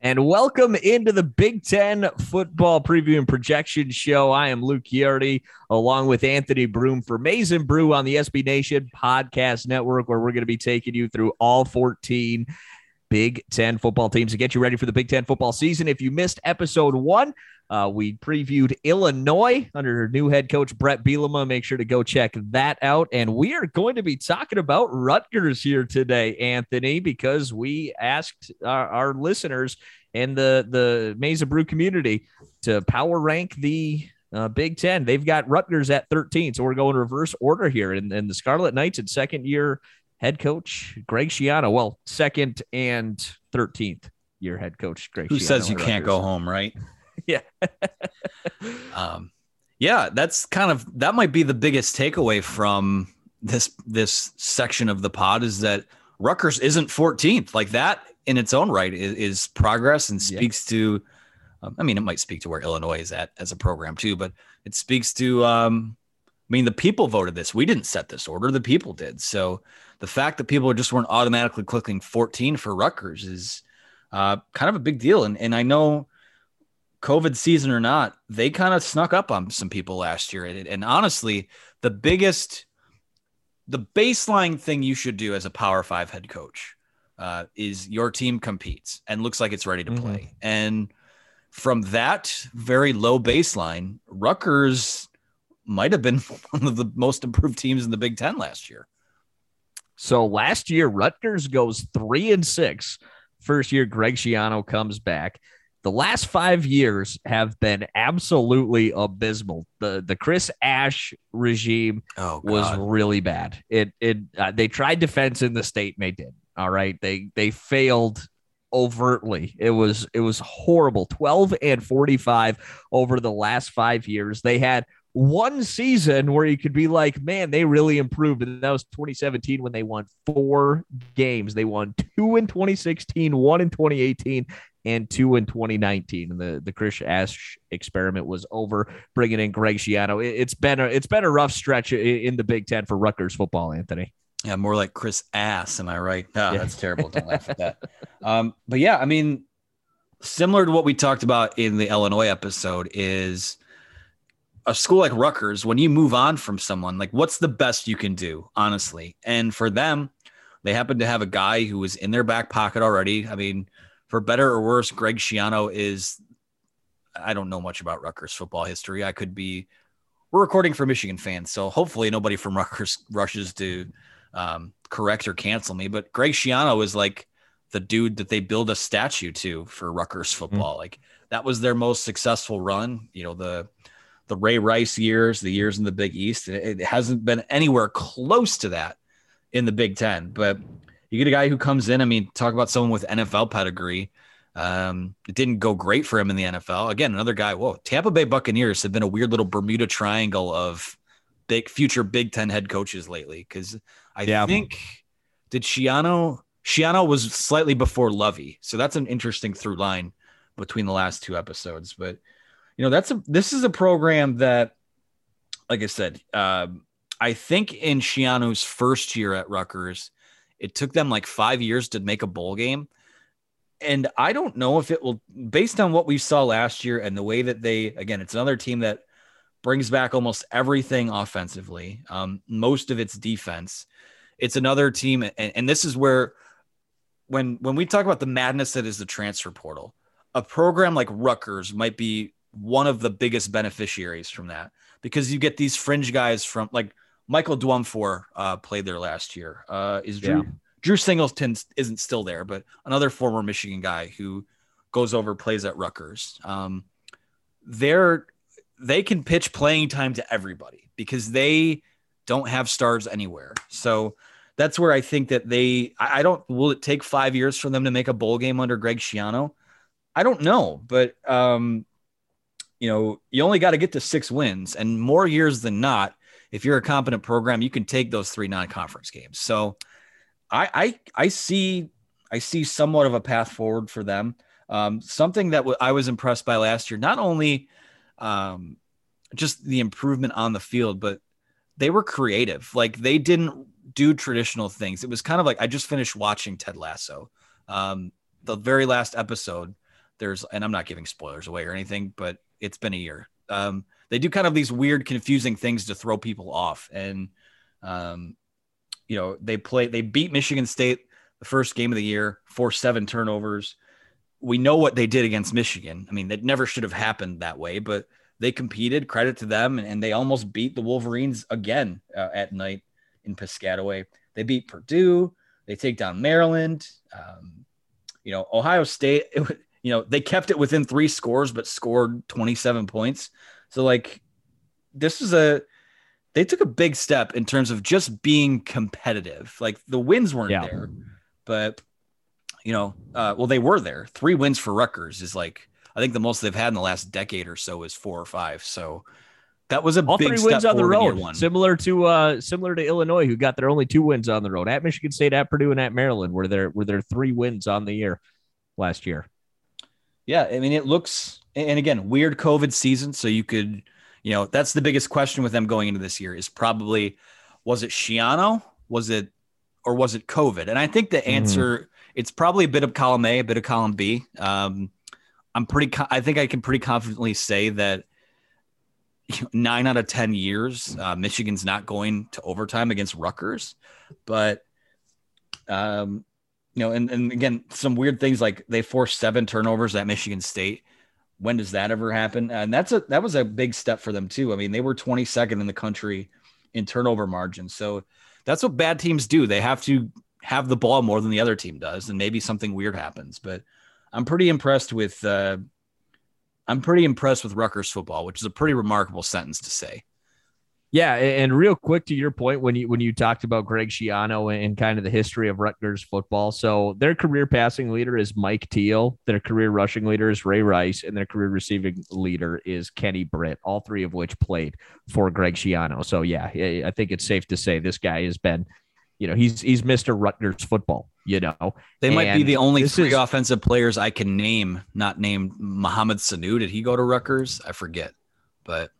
And welcome into the Big Ten football preview and projection show. I am Luke Yardy, along with Anthony Broome for Maize n Brew on the SB Nation podcast network, where we're going to be taking you through all 14 Big Ten football teams to get you ready for the Big Ten football season. If you missed episode one, uh, we previewed Illinois under new head coach Brett Bielema. Make sure to go check that out. And we are going to be talking about Rutgers here today, Anthony, because we asked our, our listeners and the the n Brew community to power rank the uh, Big Ten. They've got Rutgers at 13, so we're going reverse order here. And, and the Scarlet Knights and second year head coach Greg Schiano, well, second and 13th year head coach Greg. Who Schiano says you can't Rutgers. go home, right? Yeah. um, yeah, that's kind of that might be the biggest takeaway from this this section of the pod is that Rutgers isn't 14th. Like that in its own right is, is progress and Yeah. speaks to. Um, I mean, it might speak to where Illinois is at as a program too, but it speaks to. Um, I mean, the people voted this. We didn't set this order; the people did. So the fact that people just weren't automatically clicking 14 for Rutgers is uh, kind of a big deal. And and I know COVID season or not, they kind of snuck up on some people last year. And, and honestly, the biggest, the baseline thing you should do as a Power Five head coach uh, is your team competes and looks like it's ready to play. And from that very low baseline, Rutgers might have been one of the most improved teams in the Big Ten last year. So last year, Rutgers goes three and six. First year, Greg Schiano comes back. The last five years have been absolutely abysmal. The the Chris Ash regime Oh, was really bad. It it uh, they tried defense in the state and they did. All right, they they failed overtly. It was it was horrible. 12 and 45 over the last 5 years. They had one season where you could be like, man, they really improved. And that was 2017 when they won four games. They won two in 2016, one in 2018, and two in 2019. And the, the Chris Ash experiment was over, bringing in Greg Schiano. It, has been a, it's been a rough stretch in the Big Ten for Rutgers football, Anthony. Yeah, more like Chris Ass. Am I right? Ah, Yeah. That's terrible. Don't laugh at that. Um, but yeah, I mean, similar to what we talked about in the Illinois episode, is a school like Rutgers. When you move on from someone, like what's the best you can do, honestly? And for them, they happen to have a guy who was in their back pocket already. I mean, for better or worse, Greg Schiano is. I don't know much about Rutgers football history. I could be. We're recording for Michigan fans, so hopefully nobody from Rutgers rushes to um, correct or cancel me. But Greg Schiano is like the dude that they build a statue to for Rutgers football. Mm. Like that was their most successful run. You know the the Ray Rice years, the years in the Big East. It, it hasn't been anywhere close to that in the Big Ten. But you get a guy who comes in. I mean, talk about someone with NFL pedigree. Um, it didn't go great for him in the NFL. Again, another guy. Whoa, Tampa Bay Buccaneers have been a weird little Bermuda Triangle of big future Big Ten head coaches lately. Because I yeah. think did Schiano Schiano was slightly before Lovie, so that's an interesting through line between the last two episodes. But you know, that's a this is a program that, like I said, um, I think in Schiano's first year at Rutgers, it took them like five years to make a bowl game. And I don't know if it will, based on what we saw last year and the way that they, again, it's another team that brings back almost everything offensively, um, most of its defense. It's another team, and, and this is where, when when we talk about the madness that is the transfer portal, a program like Rutgers might be one of the biggest beneficiaries from that because you get these fringe guys from like Michael Dwumfour uh, played there last year. Uh, is Drew yeah. Drew Singleton isn't still there, but another former Michigan guy who goes over plays at Rutgers. Um, they're they can pitch playing time to everybody because they don't have stars anywhere. So that's where I think that they I, don't will it take five years for them to make a bowl game under Greg Schiano? I don't know, but um, you know, you only got to get to six wins, and more years than not, if you're a competent program, you can take those three non-conference games. So I I, I see I see somewhat of a path forward for them. Um, something that w- I was impressed by last year, not only um, just the improvement on the field, but they were creative. Like they didn't do traditional things. It was kind of like I just finished watching Ted Lasso. Um, the very last episode, there's, and I'm not giving spoilers away or anything, but it's been a year. Um, they do kind of these weird, confusing things to throw people off. And, um, you know, they play, they beat Michigan State the first game of the year, four seven turnovers. We know what they did against Michigan. I mean, it never should have happened that way, but they competed. Credit to them, and, and they almost beat the Wolverines again uh, at night in Piscataway. They beat Purdue. They take down Maryland. Um, you know, Ohio State. It, you know, they kept it within three scores, but scored 27 points. So like this is a they took a big step in terms of just being competitive. Like the wins weren't yeah. there, but you know, uh, well, they were there. Three wins for Rutgers is like I think the most they've had in the last decade or so is four or five. So that was a all big three wins on the road, similar to uh, similar to Illinois, who got their only two wins on the road at Michigan State, at Purdue, and at Maryland, were there were there three wins on the year last year. Yeah, I mean, it looks, and again, weird COVID season. So you could, you know, that's the biggest question with them going into this year is probably was it Schiano? Was it, or was it COVID? And I think the mm-hmm. answer, mm-hmm. It's probably a bit of column A, a bit of column B. Um, I'm pretty, I think I can pretty confidently say that nine out of 10 years, uh, Michigan's not going to overtime against Rutgers. But, um, you know, and, and again, some weird things like they forced seven turnovers at Michigan State. When does that ever happen? And that's a that was a big step for them too. I mean, they were 22nd in the country in turnover margin. So that's what bad teams do. They have to have the ball more than the other team does, and maybe something weird happens. But I'm pretty impressed with uh, I'm pretty impressed with Rutgers football, which is a pretty remarkable sentence to say. Yeah, and real quick to your point when you when you talked about Greg Schiano and kind of the history of Rutgers football. So their career passing leader is Mike Teel, their career rushing leader is Ray Rice, and their career receiving leader is Kenny Britt, all three of which played for Greg Schiano. So yeah, I think it's safe to say this guy has been, you know, he's he's Mr. Rutgers football, you know. They might be the only three is, offensive players I can name, not name Mohamed Sanu. Did he go to Rutgers? I forget. But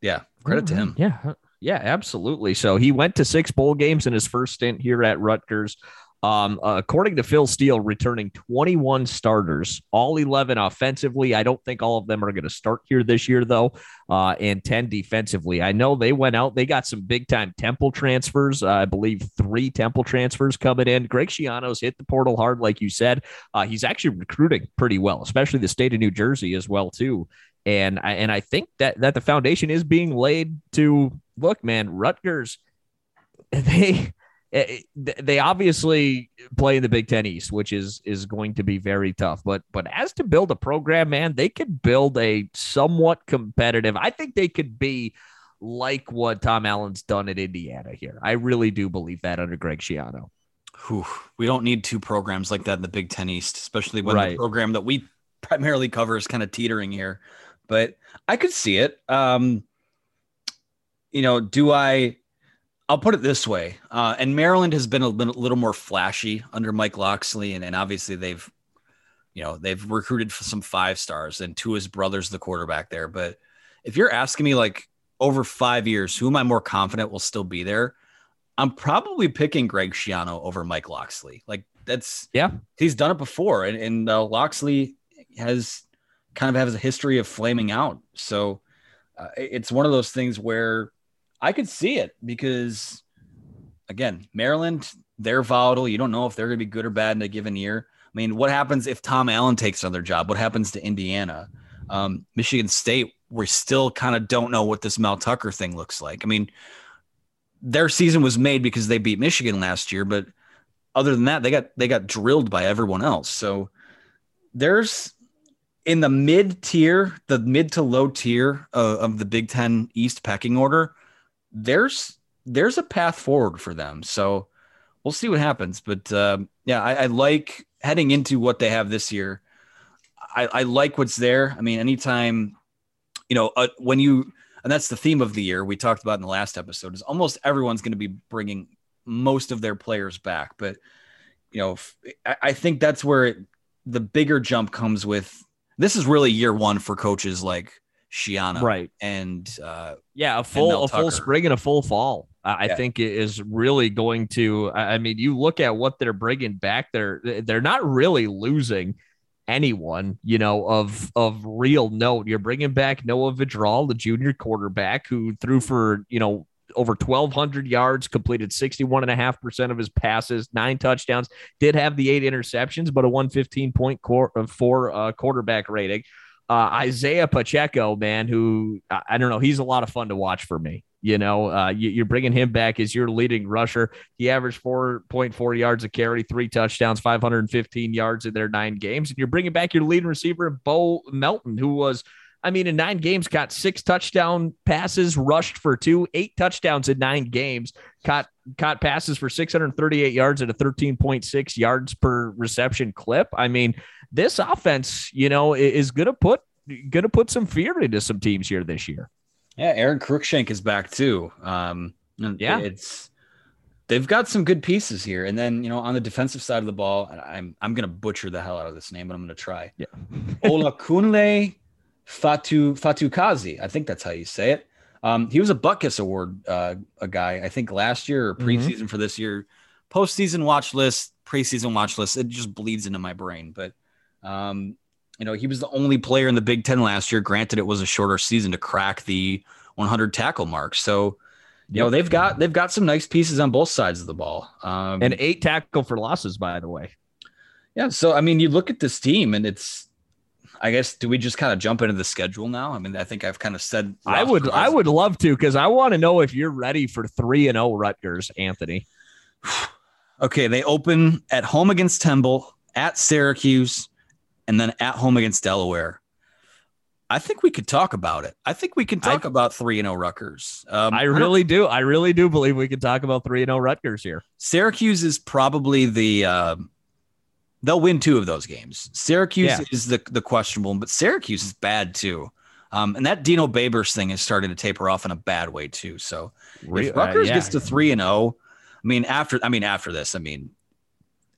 yeah, credit to him. Yeah. Yeah, absolutely. So he went to six bowl games in his first stint here at Rutgers. Um, uh, according to Phil Steele, returning 21 starters, all 11 offensively. I don't think all of them are going to start here this year, though, uh, and 10 defensively. I know they went out, they got some big time Temple transfers. Uh, I believe three Temple transfers coming in. Greg Schiano's hit the portal hard, like you said. Uh, he's actually recruiting pretty well, especially the state of New Jersey as well, too. And I, and I think that that the foundation is being laid to look, man. Rutgers, they eh, eh, they obviously play in the Big Ten East, which is is going to be very tough. But but as to build a program, man, they could build a somewhat competitive. I think they could be like what Tom Allen's done at Indiana here. I really do believe that under Greg Schiano. Whew, we don't need two programs like that in the Big Ten East, especially when Right. the program that we primarily cover is kind of teetering here. But I could see it. Um, you know, do I? I'll put it this way. Uh, and Maryland has been a little, more flashy under Mike Locksley, and, and obviously they've, you know, they've recruited some five stars, and two of his brothers the quarterback there. But if you're asking me, like over five years, who am I more confident will still be there? I'm probably picking Greg Schiano over Mike Locksley. Like that's Yeah. he's done it before, and and uh, Locksley has kind of has a history of flaming out. So uh, it's one of those things where I could see it because again, Maryland they're volatile. You don't know if they're going to be good or bad in a given year. I mean, what happens if Tom Allen takes another job? What happens to Indiana? Um, Michigan State, we still kind of don't know what this Mel Tucker thing looks like. I mean, their season was made because they beat Michigan last year, but other than that, they got they got drilled by everyone else. So there's in the mid tier, the mid to low tier of, of the Big Ten East pecking order. There's there's a path forward for them. So we'll see what happens. But um, yeah, I, I like heading into what they have this year. I, I like what's there. I mean, anytime you know uh, when you and that's the theme of the year we talked about in the last episode is almost everyone's going to be bringing most of their players back but you know I think that's where it, the bigger jump comes with this is really year one for coaches like Schiano Right. and uh Yeah, a full a full spring and a full fall. I Yeah. think it is really going to. I mean, you look at what they're bringing back. They're they're not really losing anyone, you know, of of real note. You're bringing back Noah Vedral, the junior quarterback, who threw for you know over 1,200 yards, completed 61.5% of his passes, nine touchdowns, did have the eight interceptions, but a 115 point core, uh, four uh, quarterback rating. Uh, Isaiah Pacheco, man, who I, don't know, he's a lot of fun to watch for me. You know, uh, you, you're bringing him back as your leading rusher. He averaged 4.4 yards a carry, three touchdowns, 515 yards in their nine games. And you're bringing back your leading receiver, Bo Melton, who was, I mean, in nine games, got six touchdown passes, rushed for two, eight touchdowns in nine games, caught caught passes for 638 yards at a 13.6 yards per reception clip. I mean, this offense, you know, is going to put going to put some fear into some teams here this year. Yeah, Aron Cruickshank is back too. Um, and Yeah. it's they've got some good pieces here. And then you know on the defensive side of the ball, I'm I'm gonna butcher the hell out of this name, but I'm gonna try. Yeah. Olakunle Fatu Fatukasi. I think that's how you say it. Um, he was a Butkus Award uh, a guy. I think last year or Mhm. preseason for this year. Postseason watch list, preseason watch list. It just bleeds into my brain, but. Um, you know, he was the only player in the Big Ten last year. Granted, it was a shorter season to crack the 100 tackle mark. So, you know, they've got they've got some nice pieces on both sides of the ball. Um, And eight tackle for losses, by the way. yeah, so I mean, you look at this team, and it's. I guess do we just kind of jump into the schedule now? I mean, I think I've kind of said. I would I would love to because I want to know if you're ready for three and zero Rutgers, Anthony. Okay, they open at home against Temple, at Syracuse, and then at home against Delaware. I think we could talk about it. I think we can talk about three and zero Rutgers. Um, I really do. I really do believe we can talk about three and zero Rutgers here. Syracuse is probably the uh, they'll win two of those games. Syracuse Yeah. is the the questionable, but Syracuse is bad too. Um, and that Dino Babers thing is starting to taper off in a bad way too. So Re- if Rutgers uh, yeah. gets to three and zero, I mean after I mean after this, I mean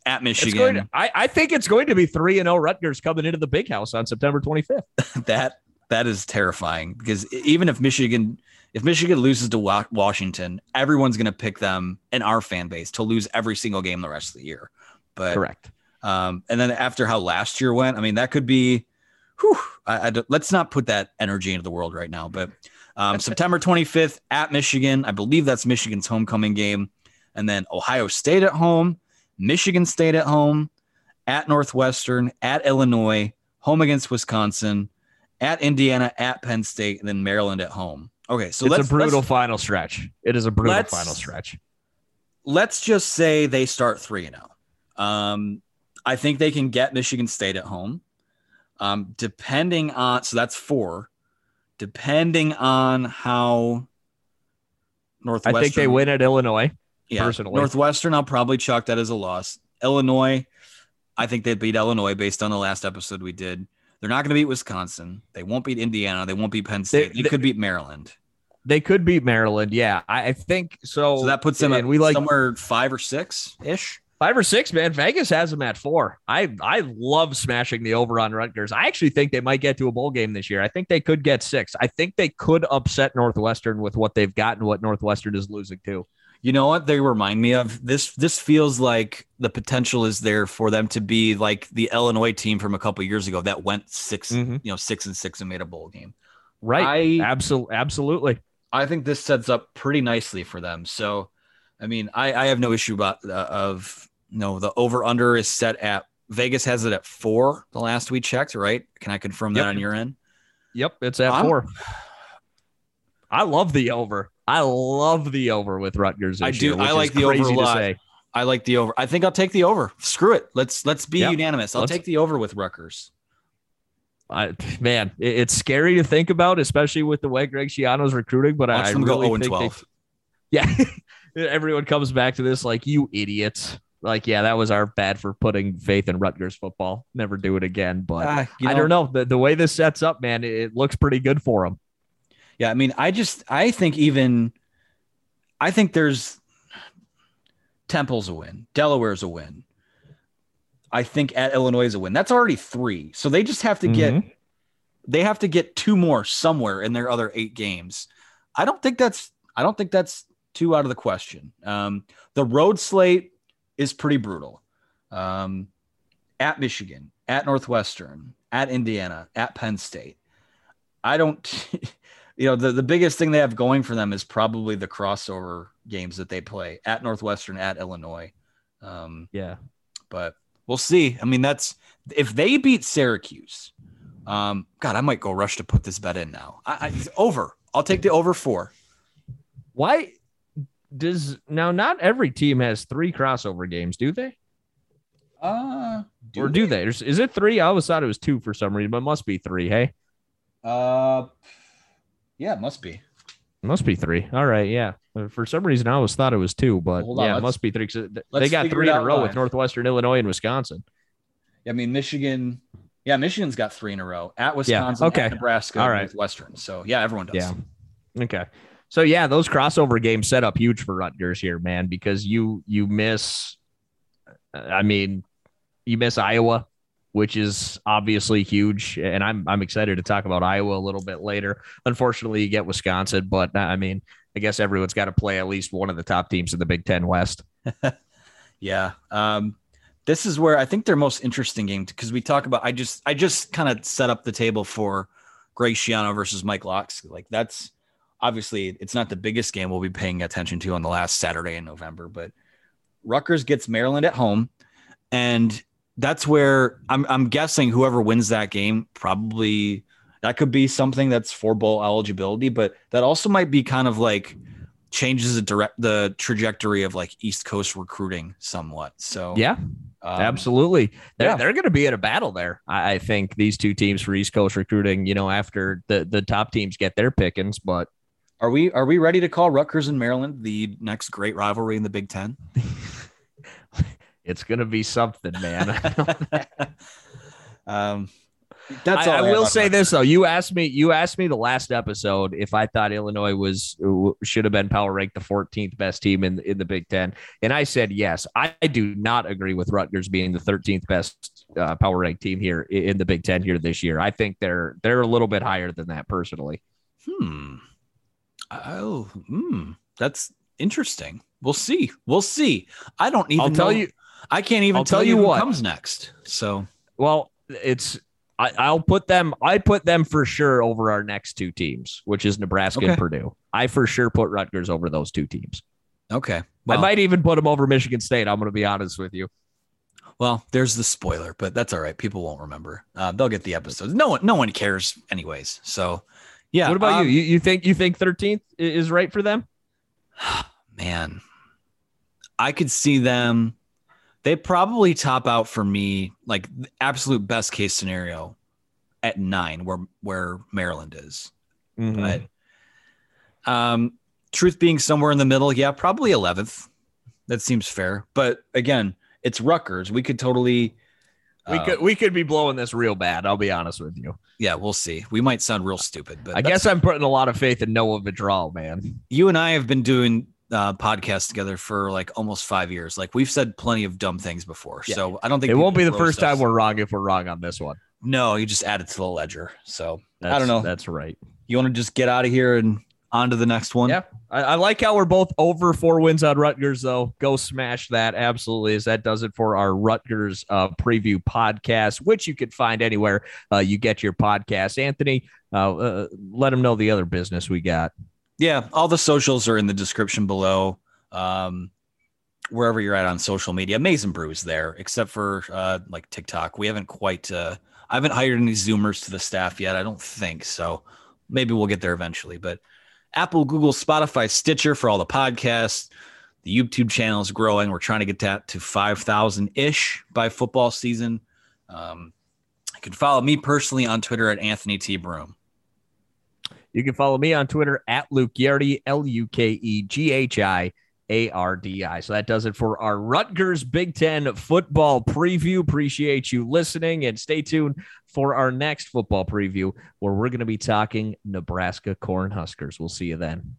at It's Michigan, going to, I, I think it's going to be three and zero Rutgers coming into the big house on September 25th. that that is terrifying because even if Michigan if Michigan loses to Washington, everyone's going to pick them in our fan base to lose every single game the rest of the year. But Correct. Um, and then after how last year went, I mean, that could be, whew, I, I let's not put that energy into the world right now. But um, September 25th at Michigan, I believe that's Michigan's homecoming game. And then Ohio State at home, Michigan State at home, at Northwestern, at Illinois, home against Wisconsin, at Indiana, at Penn State, and then Maryland at home. Okay, so it's a brutal final stretch. It is a brutal final stretch. let's just say they start 3 and 0. Um I think they can get Michigan State at home. Um depending on so that's 4. Depending on how Northwestern I think they win at Illinois. Yeah, personally. Northwestern, I'll probably chalk that as a loss. Illinois, I think they'd beat Illinois based on the last episode we did. They're not going to beat Wisconsin. They won't beat Indiana. They won't beat Penn State. They, they- could beat Maryland. They could beat Maryland. Yeah, I, I think so. So that puts them and we like somewhere five or six ish. five or six. Man, Vegas has them at four. I I love smashing the over on Rutgers. I actually think they might get to a bowl game this year. I think they could get six. I think they could upset Northwestern with what they've got and what Northwestern is losing to. You know what they remind me of? This this feels like the potential is there for them to be like the Illinois team from a couple years ago that went 6 Mhm. you know, six and six and made a bowl game. Right. I- Absolutely. Absolutely. I think this sets up pretty nicely for them. So, I mean, I, I have no issue about uh, of no the over under is set at Vegas has it at four the last we checked, right? Can I confirm that Yep. on your end? Yep. It's at I'm- four. I love the over. I love the over with Rutgers. I do. year, I like the over a lot. I like the over. I think I'll take the over. Screw it. Let's let's be Yep. unanimous. I'll Let's- take the over with Rutgers. I, man, it- it's scary to think about, especially with the way Greg Schiano's recruiting. But Watch I, I them go really 0 and think they- yeah, everyone comes back to this like you idiots. Like, yeah, that was our bad for putting faith in Rutgers football. Never do it again. But Ah, you I don't know the, the way this sets up, man. It, it looks pretty good for them. Yeah, I mean, I just I think even I think there's Temple's a win, Delaware's a win. I think at Illinois is a win. That's already three. So they just have to get Mhm. they have to get two more somewhere in their other eight games. I don't think that's I don't think that's too out of the question. Um, the road slate is pretty brutal. Um, at Michigan, at Northwestern, at Indiana, at Penn State. I don't, you know, the, the biggest thing they have going for them is probably the crossover games that they play at Northwestern, at Illinois. Um, Yeah. but we'll see. I mean, that's if they beat Syracuse. Um, God, I might go rush to put this bet in now. I, I over. I'll take the over four. Why does now not every team has three crossover games, do they? Uh, or do they? Is is it three? I always thought it was two for some reason, but it must be three. Hey, Uh, yeah, it must be. it must be three. All right, yeah. Uh, For some reason, I always thought it was two, but Hold on, yeah, it must be three. Cause They got three in a row live. with Northwestern Illinois and Wisconsin. I mean, Michigan. Yeah, Michigan's got three in a row at Wisconsin, okay. at Nebraska, All right. Northwestern. So yeah, everyone does. Yeah. Okay. So yeah, those crossover games set up huge for Rutgers here, man, because you you miss I mean, you miss Iowa, which is obviously huge, and I'm I'm excited to talk about Iowa a little bit later. Unfortunately, you get Wisconsin, but I mean, I guess everyone's got to play at least one of the top teams in the Big 10 West. Yeah. Um, this is where I think their most interesting game because we talk about. I just I just kind of set up the table for Greg Schiano versus Mike Locks. Like that's obviously it's not the biggest game we'll be paying attention to on the last Saturday in November, but Rutgers gets Maryland at home, and that's where I'm I'm guessing whoever wins that game probably that could be something that's for bowl eligibility, but that also might be kind of like changes the direct the trajectory of like East Coast recruiting somewhat. So Yeah, um, absolutely. They're, yeah. they're going to be in a battle there. I, I think these two teams for East Coast recruiting, you know, after the, the top teams get their pickings, but Are we are we ready to call Rutgers and Maryland the next great rivalry in the Big Ten? it's going to be something, man. um, that's I, all I have will say this though. You asked me. You asked me the last episode if I thought Illinois was should have been power ranked the 14th best team in in the Big Ten, and I said yes. I, do not agree with Rutgers being the 13th best uh, power ranked team here in the Big Ten here this year. I think they're they're a little bit higher than that personally. Hmm. Oh, hmm. That's interesting. We'll see. We'll see. I don't even I'll tell know- you- I can't even I'll tell, tell you you what. comes next. So Well, it's I, I'll put them. I put them for sure over our next two teams, which is Nebraska Okay. and Purdue. I for sure put Rutgers over those two teams. okay. I might even put them over Michigan State. I'm going to be honest with you. Well, there's the spoiler, but that's all right. People won't remember. Uh, they'll get the episodes. No one, no one cares, anyways. So, yeah. what about um, you? you? You think you think 13th is right for them? Man, I could see them. They probably top out for me, like the absolute best case scenario, at nine, where where Maryland is. Mhm. But um, truth being somewhere in the middle, yeah, probably eleventh. That seems fair. But again, it's Rutgers. We could totally. we uh, could we could be blowing this real bad. I'll be honest with you. Yeah, we'll see. We might sound real stupid, but I guess I'm putting a lot of faith in Noah Vedral, man. you and I have been doing uh, podcasts together for like almost five years. Like we've said plenty of dumb things before, Yeah. so I don't think It won't be the first time we're wrong if we're wrong on this one. No, you just add it to the ledger. So That's, I don't know. That's right. You want to just get out of here and on to the next one? Yeah, I, I like how we're both over four wins on Rutgers, though. Go smash that. Absolutely. As that does it for our Rutgers uh, preview podcast, which you can find anywhere uh, you get your podcast. Anthony, uh, uh, let them know the other business we got. Yeah, all the socials are in the description below. Um, wherever you're at on social media, Maize n Brew is there, except for uh, like TikTok. We haven't quite. Uh, I haven't hired any Zoomers to the staff yet. I don't think so. Maybe we'll get there eventually. But Apple, Google, Spotify, Stitcher for all the podcasts. The YouTube channel is growing. We're trying to get that to five thousand ish by football season. Um, you can follow me personally on Twitter at Anthony T Broom. You can follow me on Twitter at Luke Yardy, L U K E G H I A R D I. So that does it for our Rutgers Big Ten football preview. Appreciate you listening and stay tuned for our next football preview where we're going to be talking Nebraska Cornhuskers. We'll see you then.